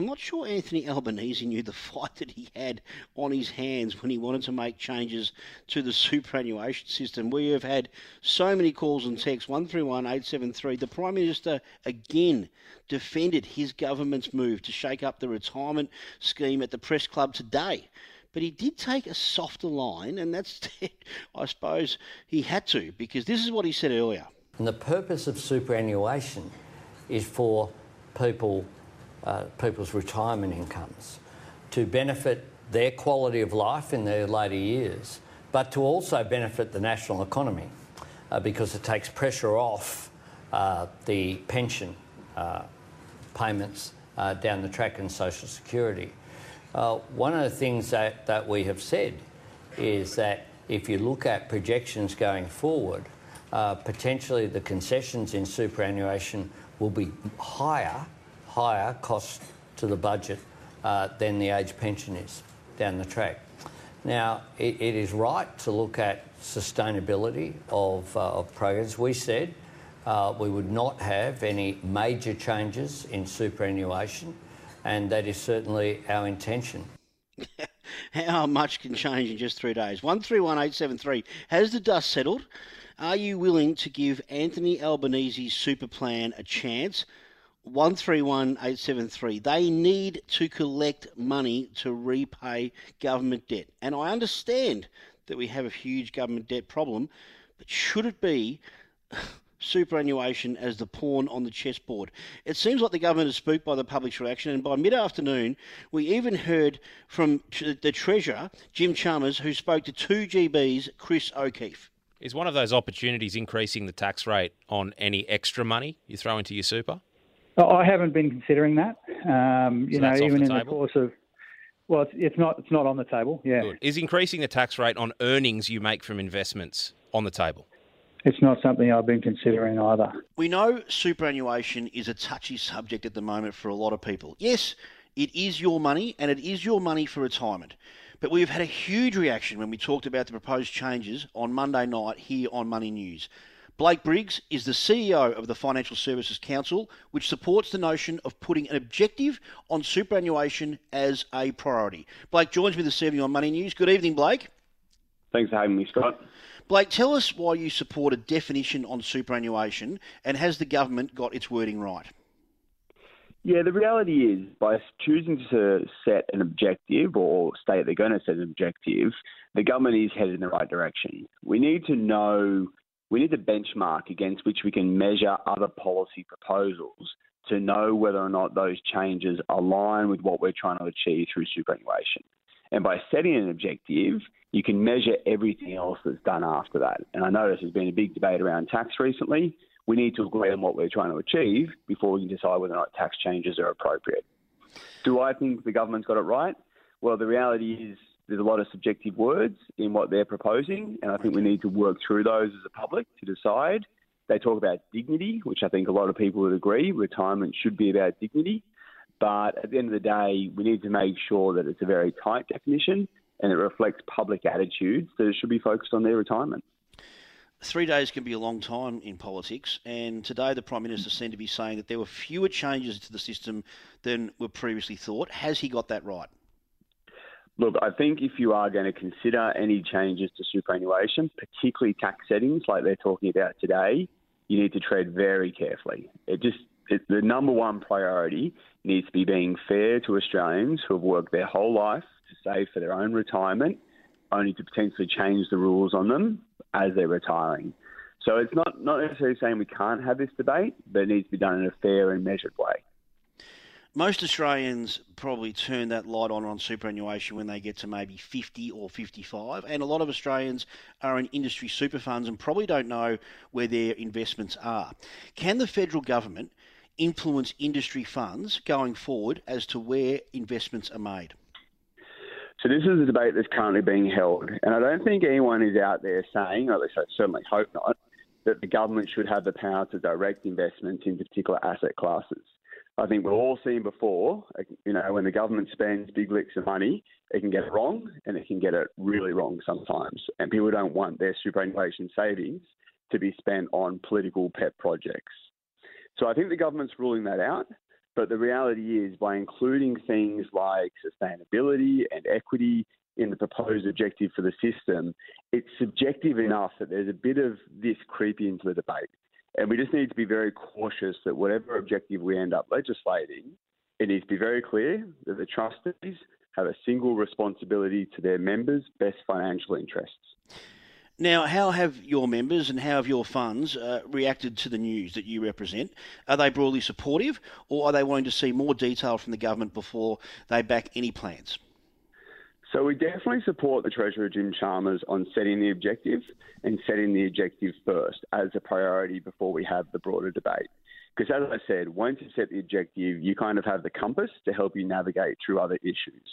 I'm not sure Anthony Albanese knew the fight that he had on his hands when he wanted to make changes to the superannuation system. We have had so many calls and texts 131 873. The Prime Minister again defended his government's move to shake up the retirement scheme at the press club today. But he did take a softer line, and that's, I suppose, he had to, because this is what he said earlier. And the purpose of superannuation is for people, uh, people's retirement incomes to benefit their quality of life in their later years, but to also benefit the national economy uh, because it takes pressure off uh, the pension uh, payments uh, down the track in social security. Uh, one of the things that, that we have said is that if you look at projections going forward, potentially the concessions in superannuation will be higher, higher cost to the budget uh, than the age pension is down the track. Now, it, it is right to look at sustainability of, uh, of programs. We said uh, we would not have any major changes in superannuation and that is certainly our intention. How much can change in just three days? 131873. Has the dust settled? Are you willing to give Anthony Albanese's super plan a chance? 131873. They need to collect money to repay government debt. And I understand that we have a huge government debt problem, but should it be superannuation as the pawn on the chessboard. It seems like the government is spooked by the public's reaction, and by mid afternoon, we even heard from the Treasurer, Jim Chalmers, who spoke to 2GB's Chris O'Keefe. Is one of those opportunities increasing the tax rate on any extra money you throw into your super? I haven't been considering that. Um, you so know, even the in the course of well, it's, it's, not it's not on the table. Yeah, Good. is increasing the tax rate on earnings you make from investments on the table? it's not something I've been considering either. We know superannuation is a touchy subject at the moment for a lot of people. Yes, it is your money and it is your money for retirement. But we've had a huge reaction when we talked about the proposed changes on Monday night here on Money News. Blake Briggs is the CEO of the Financial Services Council, which supports the notion of putting an objective on superannuation as a priority. Blake joins me this evening on Money News. Good evening, Blake. Thanks for having me, Scott. Blake, tell us why you support a definition on superannuation and has the government got its wording right? Yeah, the reality is by choosing to set an objective or state they're going to set an objective, the government is headed in the right direction. We need to know, we need a benchmark against which we can measure other policy proposals to know whether or not those changes align with what we're trying to achieve through superannuation. And by setting an objective, you can measure everything else that's done after that. And I notice there's been a big debate around tax recently. We need to agree on what we're trying to achieve before we can decide whether or not tax changes are appropriate. Do I think the government's got it right? Well, the reality is there's a lot of subjective words in what they're proposing, and I think we need to work through those as a public to decide. They talk about dignity, which I think a lot of people would agree retirement should be about dignity. But at the end of the day, we need to make sure that it's a very tight definition and it reflects public attitudes that it should be focused on their retirement. Three days can be a long time in politics, and today the Prime Minister seemed to be saying that there were fewer changes to the system than were previously thought. Has he got that right? Look, I think if you are going to consider any changes to superannuation, particularly tax settings like they're talking about today, you need to tread very carefully. It just it, the number one priority needs to be being fair to Australians who have worked their whole life to save for their own retirement, only to potentially change the rules on them as they're retiring. So it's not, not necessarily saying we can't have this debate, but it needs to be done in a fair and measured way. Most Australians probably turn that light on on superannuation when they get to maybe 50 or 55, and a lot of Australians are in industry super funds and probably don't know where their investments are. Can the federal government influence industry funds going forward as to where investments are made? So this is a debate that's currently being held, and I don't think anyone is out there saying, or at least I certainly hope not, that the government should have the power to direct investments in particular asset classes. I think we've all seen before, uh, you know, when the government spends big licks of money, it can get it wrong and it can get it really wrong sometimes. And people don't want their superannuation savings to be spent on political pet projects. So I think the government's ruling that out. But the reality is, by including things like sustainability and equity in the proposed objective for the system, it's subjective enough that there's a bit of this creep into the debate. And we just need to be very cautious that whatever objective we end up legislating, it needs to be very clear that the trustees have a single responsibility to their members' best financial interests. Now, how have your members and how have your funds uh, reacted to the news that you represent? Are they broadly supportive or are they wanting to see more detail from the government before they back any plans? So we definitely support the Treasurer Jim Chalmers on setting the objective and setting the objective first as a priority before we have the broader debate. Because as I said, once you set the objective, you kind of have the compass to help you navigate through other issues.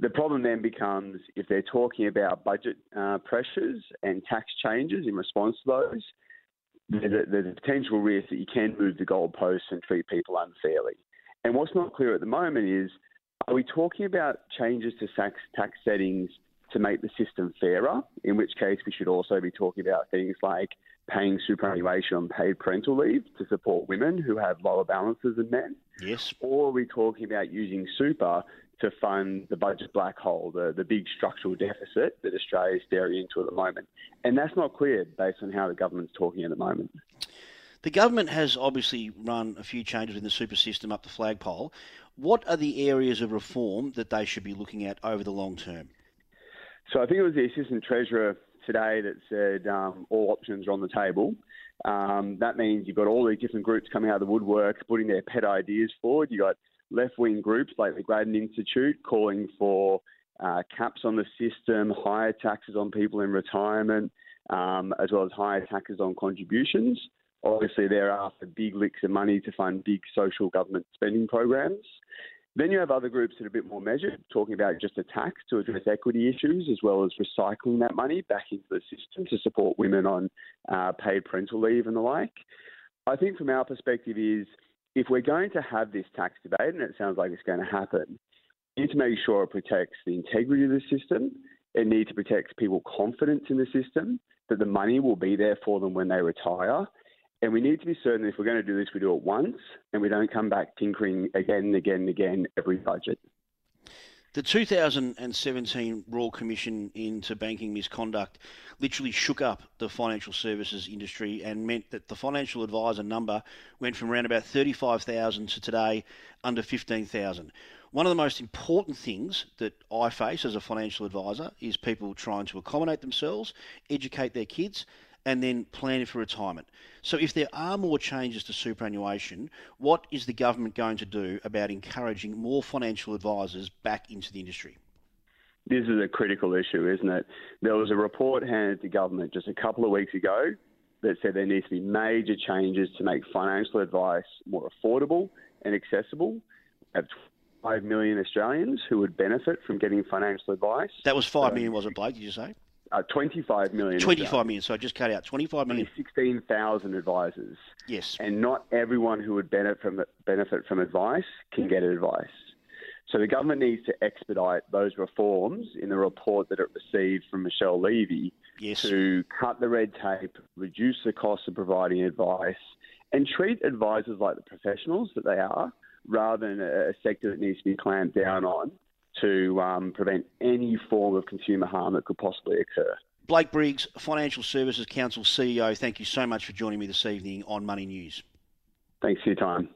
The problem then becomes if they're talking about budget uh, pressures and tax changes in response to those, there's a, there's a potential risk that you can move the goalposts and treat people unfairly. And what's not clear at the moment is are we talking about changes to tax, tax settings to make the system fairer? In which case, we should also be talking about things like paying superannuation on paid parental leave to support women who have lower balances than men. Yes. Or are we talking about using super to fund the budget black hole, the, the big structural deficit that Australia is staring into at the moment? And that's not clear based on how the government's talking at the moment. The government has obviously run a few changes in the super system up the flagpole. What are the areas of reform that they should be looking at over the long term? So I think it was the Assistant Treasurer today that said um, all options are on the table. Um, that means you've got all these different groups coming out of the woodwork, putting their pet ideas forward. You've got left wing groups like the Grattan Institute calling for uh, caps on the system, higher taxes on people in retirement, um, as well as higher taxes on contributions. Obviously, they're after big licks of money to fund big social government spending programs. Then you have other groups that are a bit more measured, talking about just a tax to address equity issues, as well as recycling that money back into the system to support women on uh, paid parental leave and the like. I think from our perspective is if we're going to have this tax debate, and it sounds like it's going to happen, we need to make sure it protects the integrity of the system. It needs to protect people's confidence in the system, that the money will be there for them when they retire, and we need to be certain that if we're going to do this, we do it once and we don't come back tinkering again and again and again every budget. The 2017 Royal Commission into Banking Misconduct literally shook up the financial services industry and meant that the financial advisor number went from around about 35,000 to today under 15,000. One of the most important things that I face as a financial advisor is people trying to accommodate themselves, educate their kids, and then planning for retirement. So, if there are more changes to superannuation, what is the government going to do about encouraging more financial advisors back into the industry? This is a critical issue, isn't it? There was a report handed to government just a couple of weeks ago that said there needs to be major changes to make financial advice more affordable and accessible. We have 5 million Australians who would benefit from getting financial advice. That was five um, million, was it, Blake? Did you say? Uh, 25 million. 25 million, so I just cut out 25 million. 16,000 advisors. Yes. And not everyone who would benefit from, benefit from advice can get advice. So the government needs to expedite those reforms in the report that it received from Michelle Levy yes. to cut the red tape, reduce the cost of providing advice, and treat advisors like the professionals that they are, rather than a sector that needs to be clamped down on to um, prevent any form of consumer harm that could possibly occur. Blake Briggs, Financial Services Council CEO, thank you so much for joining me this evening on Money News. Thanks for your time.